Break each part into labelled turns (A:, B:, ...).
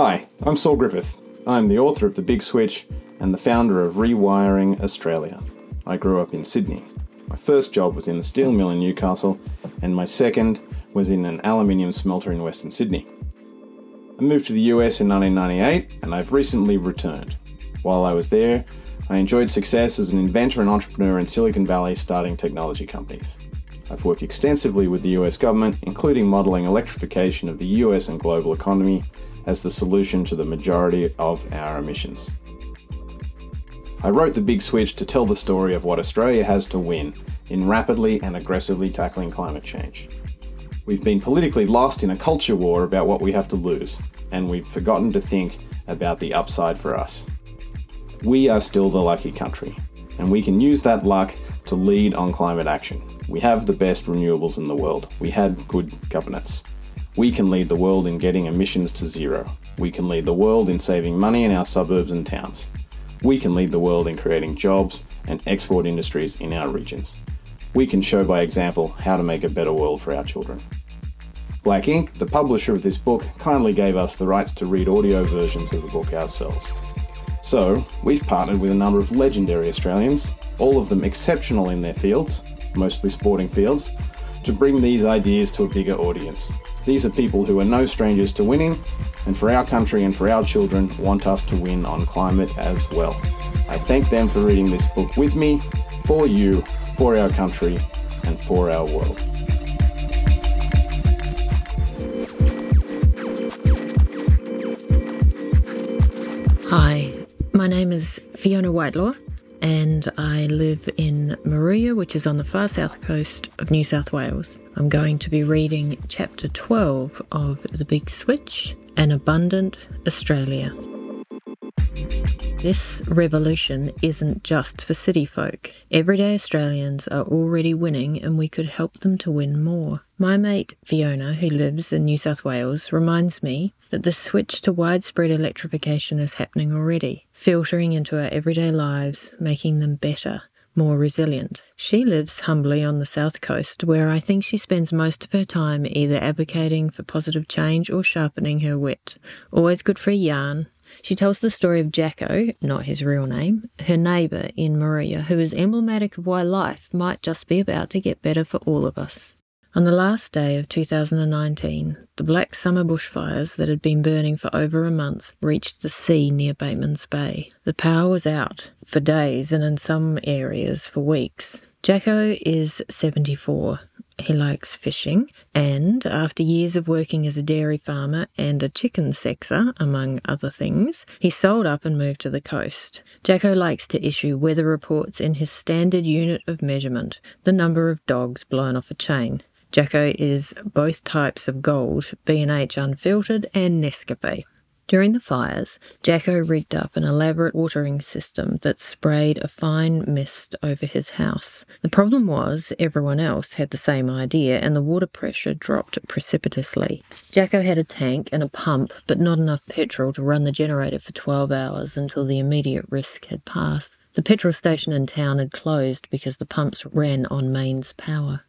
A: Hi, I'm Saul Griffith. I'm the author of The Big Switch and the founder of Rewiring Australia. I grew up in Sydney. My first job was in the steel mill in Newcastle, and my second was in an aluminium smelter in Western Sydney. I moved to the US in 1998 and I've recently returned. While I was there, I enjoyed success as an inventor and entrepreneur in Silicon Valley starting technology companies. I've worked extensively with the US government, including modelling electrification of the US and global economy as the solution to the majority of our emissions. I wrote The Big Switch to tell the story of what Australia has to win in rapidly and aggressively tackling climate change. We've been politically lost in a culture war about what we have to lose, and we've forgotten to think about the upside for us. We are still the lucky country, and we can use that luck to lead on climate action. We have the best renewables in the world. We had good governance. We can lead the world in getting emissions to zero. We can lead the world in saving money in our suburbs and towns. We can lead the world in creating jobs and export industries in our regions. We can show by example how to make a better world for our children. Black Inc., the publisher of this book, kindly gave us the rights to read audio versions of the book ourselves. So, we've partnered with a number of legendary Australians, all of them exceptional in their fields, mostly sporting fields, to bring these ideas to a bigger audience. These are people who are no strangers to winning, and for our country and for our children, want us to win on climate as well. I thank them for reading this book with me, for you, for our country, and for our world.
B: Hi, my name is Fiona Whitelaw and I live in Moruya, which is on the far south coast of New South Wales. I'm going to be reading chapter 12 of The Big Switch An Abundant Australia. This revolution isn't just for city folk. Everyday Australians are already winning, and we could help them to win more. My mate Fiona, who lives in New South Wales, reminds me that the switch to widespread electrification is happening already, filtering into our everyday lives, making them better, more resilient. She lives humbly on the south coast, where I think she spends most of her time either advocating for positive change or sharpening her wit. Always good for a yarn, she tells the story of Jacko, not his real name, her neighbour in Moruya, who is emblematic of why life might just be about to get better for all of us. On the last day of 2019, the black summer bushfires that had been burning for over a month reached the sea near Batemans Bay. The power was out for days and in some areas for weeks. Jacko is 74 he likes fishing, and after years of working as a dairy farmer and a chicken sexer, among other things, he sold up and moved to the coast. Jacko likes to issue weather reports in his standard unit of measurement, the number of dogs blown off a chain. Jacko is both types of gold, B&H unfiltered and Nescafe. During the fires, Jacko rigged up an elaborate watering system that sprayed a fine mist over his house. The problem was everyone else had the same idea and the water pressure dropped precipitously. Jacko had a tank and a pump, but not enough petrol to run the generator for 12 hours until the immediate risk had passed. The petrol station in town had closed because the pumps ran on mains power.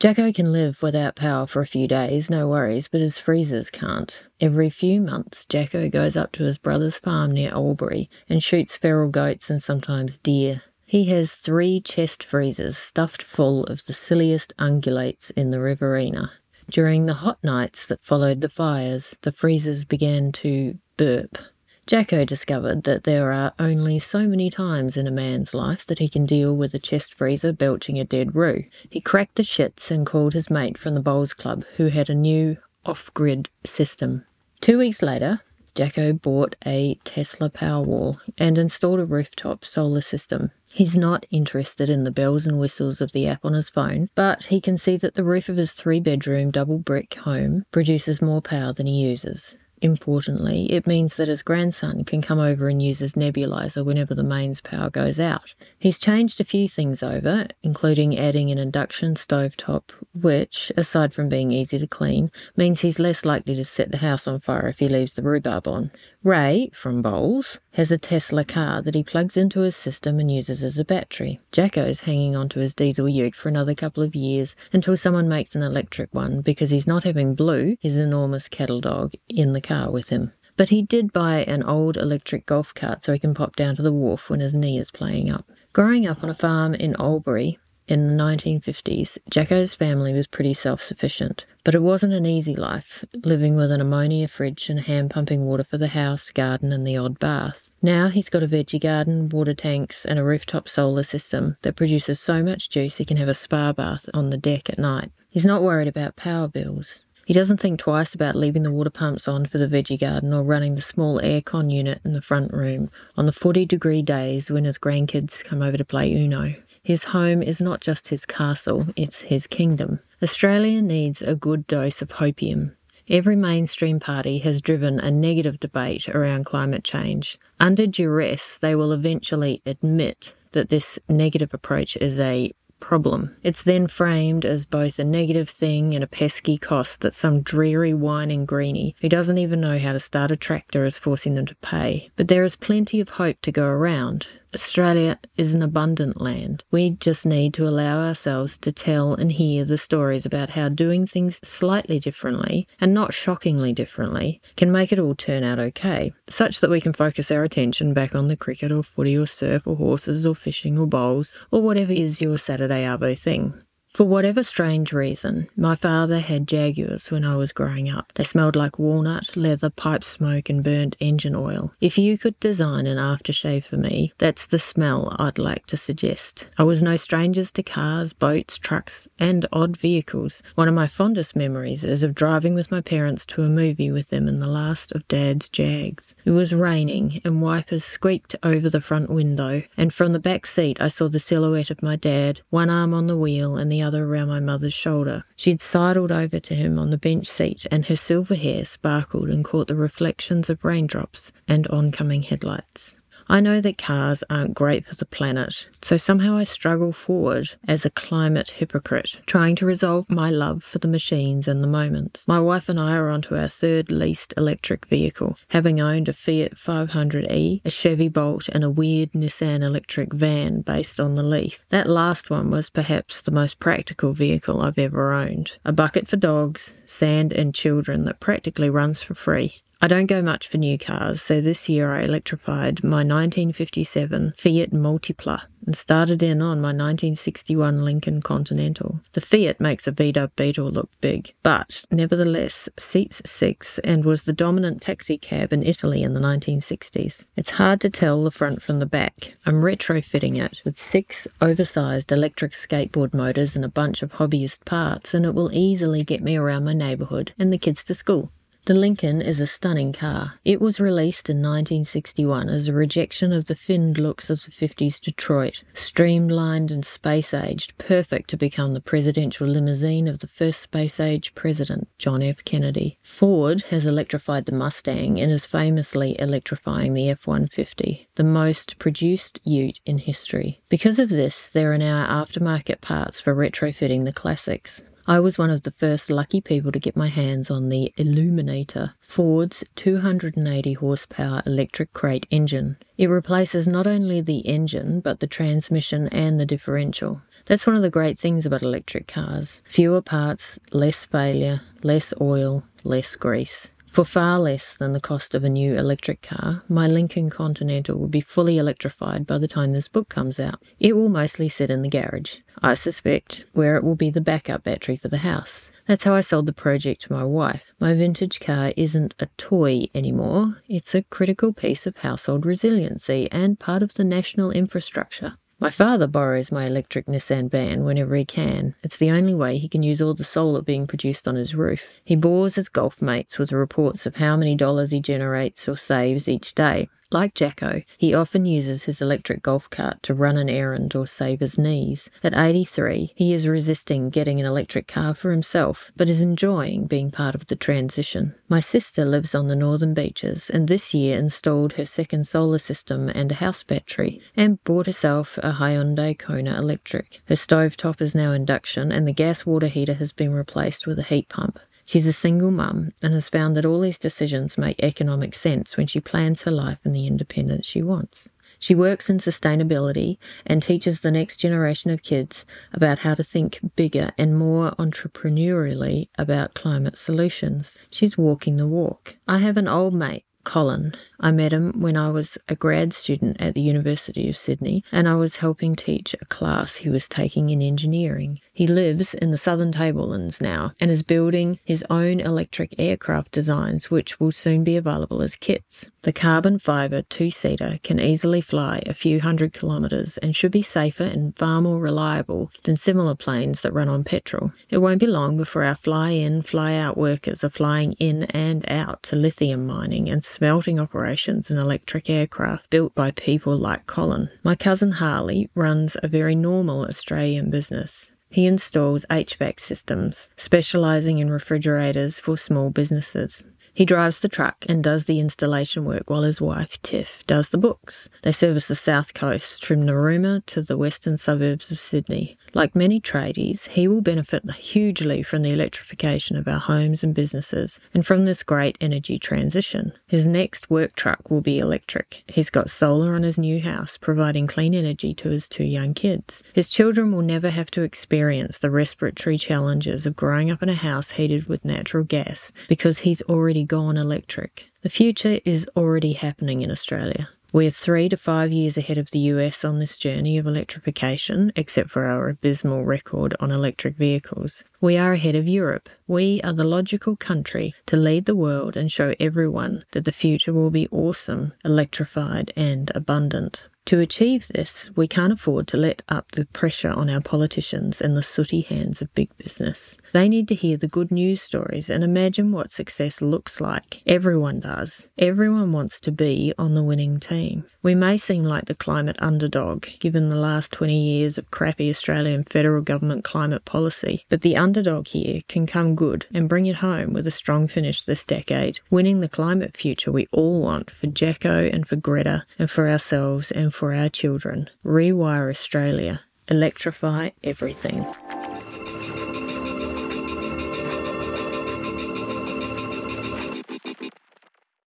B: Jacko can live without power for a few days, no worries, but his freezers can't. Every few months, Jacko goes up to his brother's farm near Albury and shoots feral goats and sometimes deer. He has three chest freezers stuffed full of the silliest ungulates in the Riverina. During the hot nights that followed the fires, the freezers began to burp. Jacko discovered that there are only so many times in a man's life that he can deal with a chest freezer belching a dead roo. He cracked the shits and called his mate from the bowls club who had a new off-grid system. Two weeks later, Jacko bought a Tesla Powerwall and installed a rooftop solar system. He's not interested in the bells and whistles of the app on his phone, but he can see that the roof of his three bedroom double brick home produces more power than he uses. Importantly, it means that his grandson can come over and use his nebulizer whenever the mains power goes out. He's changed a few things over, including adding an induction stovetop, which, aside from being easy to clean, means he's less likely to set the house on fire if he leaves the rhubarb on. Ray, from bowls, has a Tesla car that he plugs into his system and uses as a battery. Jacko is hanging onto his diesel ute for another couple of years until someone makes an electric one because he's not having Blue, his enormous cattle dog, in the car with him. but he did buy an old electric golf cart so he can pop down to the wharf when his knee is playing up. Growing up on a farm in Albury, in the 1950s, Jacko's family was pretty self sufficient, but it wasn't an easy life, living with an ammonia fridge and hand pumping water for the house, garden, and the odd bath. Now he's got a veggie garden, water tanks, and a rooftop solar system that produces so much juice he can have a spa bath on the deck at night. He's not worried about power bills. He doesn't think twice about leaving the water pumps on for the veggie garden or running the small aircon unit in the front room on the 40 degree days when his grandkids come over to play Uno. His home is not just his castle, it's his kingdom. Australia needs a good dose of hopium. Every mainstream party has driven a negative debate around climate change. Under duress, they will eventually admit that this negative approach is a problem. It's then framed as both a negative thing and a pesky cost that some dreary whining greenie who doesn't even know how to start a tractor is forcing them to pay. But there is plenty of hope to go around. Australia is an abundant land. We just need to allow ourselves to tell and hear the stories about how doing things slightly differently, and not shockingly differently, can make it all turn out okay, such that we can focus our attention back on the cricket or footy or surf or horses or fishing or bowls or whatever is your Saturday arvo thing. For whatever strange reason, my father had Jaguars when I was growing up. They smelled like walnut, leather, pipe smoke, and burnt engine oil. If you could design an aftershave for me, that's the smell I'd like to suggest. I was no strangers to cars, boats, trucks, and odd vehicles. One of my fondest memories is of driving with my parents to a movie with them in the last of Dad's Jags. It was raining, and wipers squeaked over the front window, and from the back seat I saw the silhouette of my dad, one arm on the wheel and the other around my mother's shoulder. She'd sidled over to him on the bench seat, and her silver hair sparkled and caught the reflections of raindrops and oncoming headlights. I know that cars aren't great for the planet, so somehow I struggle forward as a climate hypocrite, trying to resolve my love for the machines and the moments. My wife and I are onto our third leased electric vehicle, having owned a Fiat 500e, a Chevy Bolt, and a weird Nissan electric van based on the Leaf. That last one was perhaps the most practical vehicle I've ever owned. A bucket for dogs, sand, and children that practically runs for free. I don't go much for new cars, so this year I electrified my 1957 Fiat Multipla and started in on my 1961 Lincoln Continental. The Fiat makes a beat up Beetle look big, but nevertheless seats six and was the dominant taxi cab in Italy in the 1960s. It's hard to tell the front from the back. I'm retrofitting it with six oversized electric skateboard motors and a bunch of hobbyist parts, and it will easily get me around my neighbourhood and the kids to school. The Lincoln is a stunning car. It was released in 1961 as a rejection of the finned looks of the 50s Detroit, streamlined and space aged, perfect to become the presidential limousine of the first space age president, John F. Kennedy. Ford has electrified the Mustang and is famously electrifying the F 150, the most produced ute in history. Because of this, there are now aftermarket parts for retrofitting the classics. I was one of the first lucky people to get my hands on the Eluminator, Ford's 280 horsepower electric crate engine. It replaces not only the engine, but the transmission and the differential. That's one of the great things about electric cars fewer parts, less failure, less oil, less grease. For far less than the cost of a new electric car, my Lincoln Continental will be fully electrified by the time this book comes out. It will mostly sit in the garage, I suspect, where it will be the backup battery for the house. That's how I sold the project to my wife. My vintage car isn't a toy anymore, it's a critical piece of household resiliency and part of the national infrastructure. My father borrows my electric Nissan van whenever he can. It's the only way he can use all the solar being produced on his roof. He bores his golf mates with reports of how many dollars he generates or saves each day. Like Jacko, he often uses his electric golf cart to run an errand or save his knees. At 83, he is resisting getting an electric car for himself, but is enjoying being part of the transition. My sister lives on the northern beaches and this year installed her second solar system and a house battery and bought herself a Hyundai Kona electric. Her stove top is now induction and the gas water heater has been replaced with a heat pump. She's a single mum and has found that all these decisions make economic sense when she plans her life and the independence she wants. She works in sustainability and teaches the next generation of kids about how to think bigger and more entrepreneurially about climate solutions. She's walking the walk. I have an old mate Colin. I met him when I was a grad student at the University of Sydney and I was helping teach a class he was taking in engineering. He lives in the southern tablelands now and is building his own electric aircraft designs, which will soon be available as kits. The carbon fibre two seater can easily fly a few hundred kilometres and should be safer and far more reliable than similar planes that run on petrol. It won't be long before our fly in, fly out workers are flying in and out to lithium mining and smelting operations in electric aircraft built by people like Colin. My cousin Harley runs a very normal Australian business. He installs HVAC systems, specialising in refrigerators for small businesses. He drives the truck and does the installation work while his wife, Tiff, does the books. They service the south coast from Narooma to the western suburbs of Sydney. Like many tradies, he will benefit hugely from the electrification of our homes and businesses and from this great energy transition. His next work truck will be electric. He's got solar on his new house, providing clean energy to his two young kids. His children will never have to experience the respiratory challenges of growing up in a house heated with natural gas because he's already gone electric. The future is already happening in Australia. We're three to five years ahead of the US on this journey of electrification, except for our abysmal record on electric vehicles. We are ahead of Europe. We are the logical country to lead the world and show everyone that the future will be awesome, electrified, and abundant. To achieve this, we can't afford to let up the pressure on our politicians and the sooty hands of big business. They need to hear the good news stories and imagine what success looks like. Everyone does. Everyone wants to be on the winning team. We may seem like the climate underdog, given the last 20 years of crappy Australian federal government climate policy, but the underdog here can come good and bring it home with a strong finish this decade, winning the climate future we all want for Jacko and for Greta and for ourselves and for our children. Rewire Australia. Electrify everything.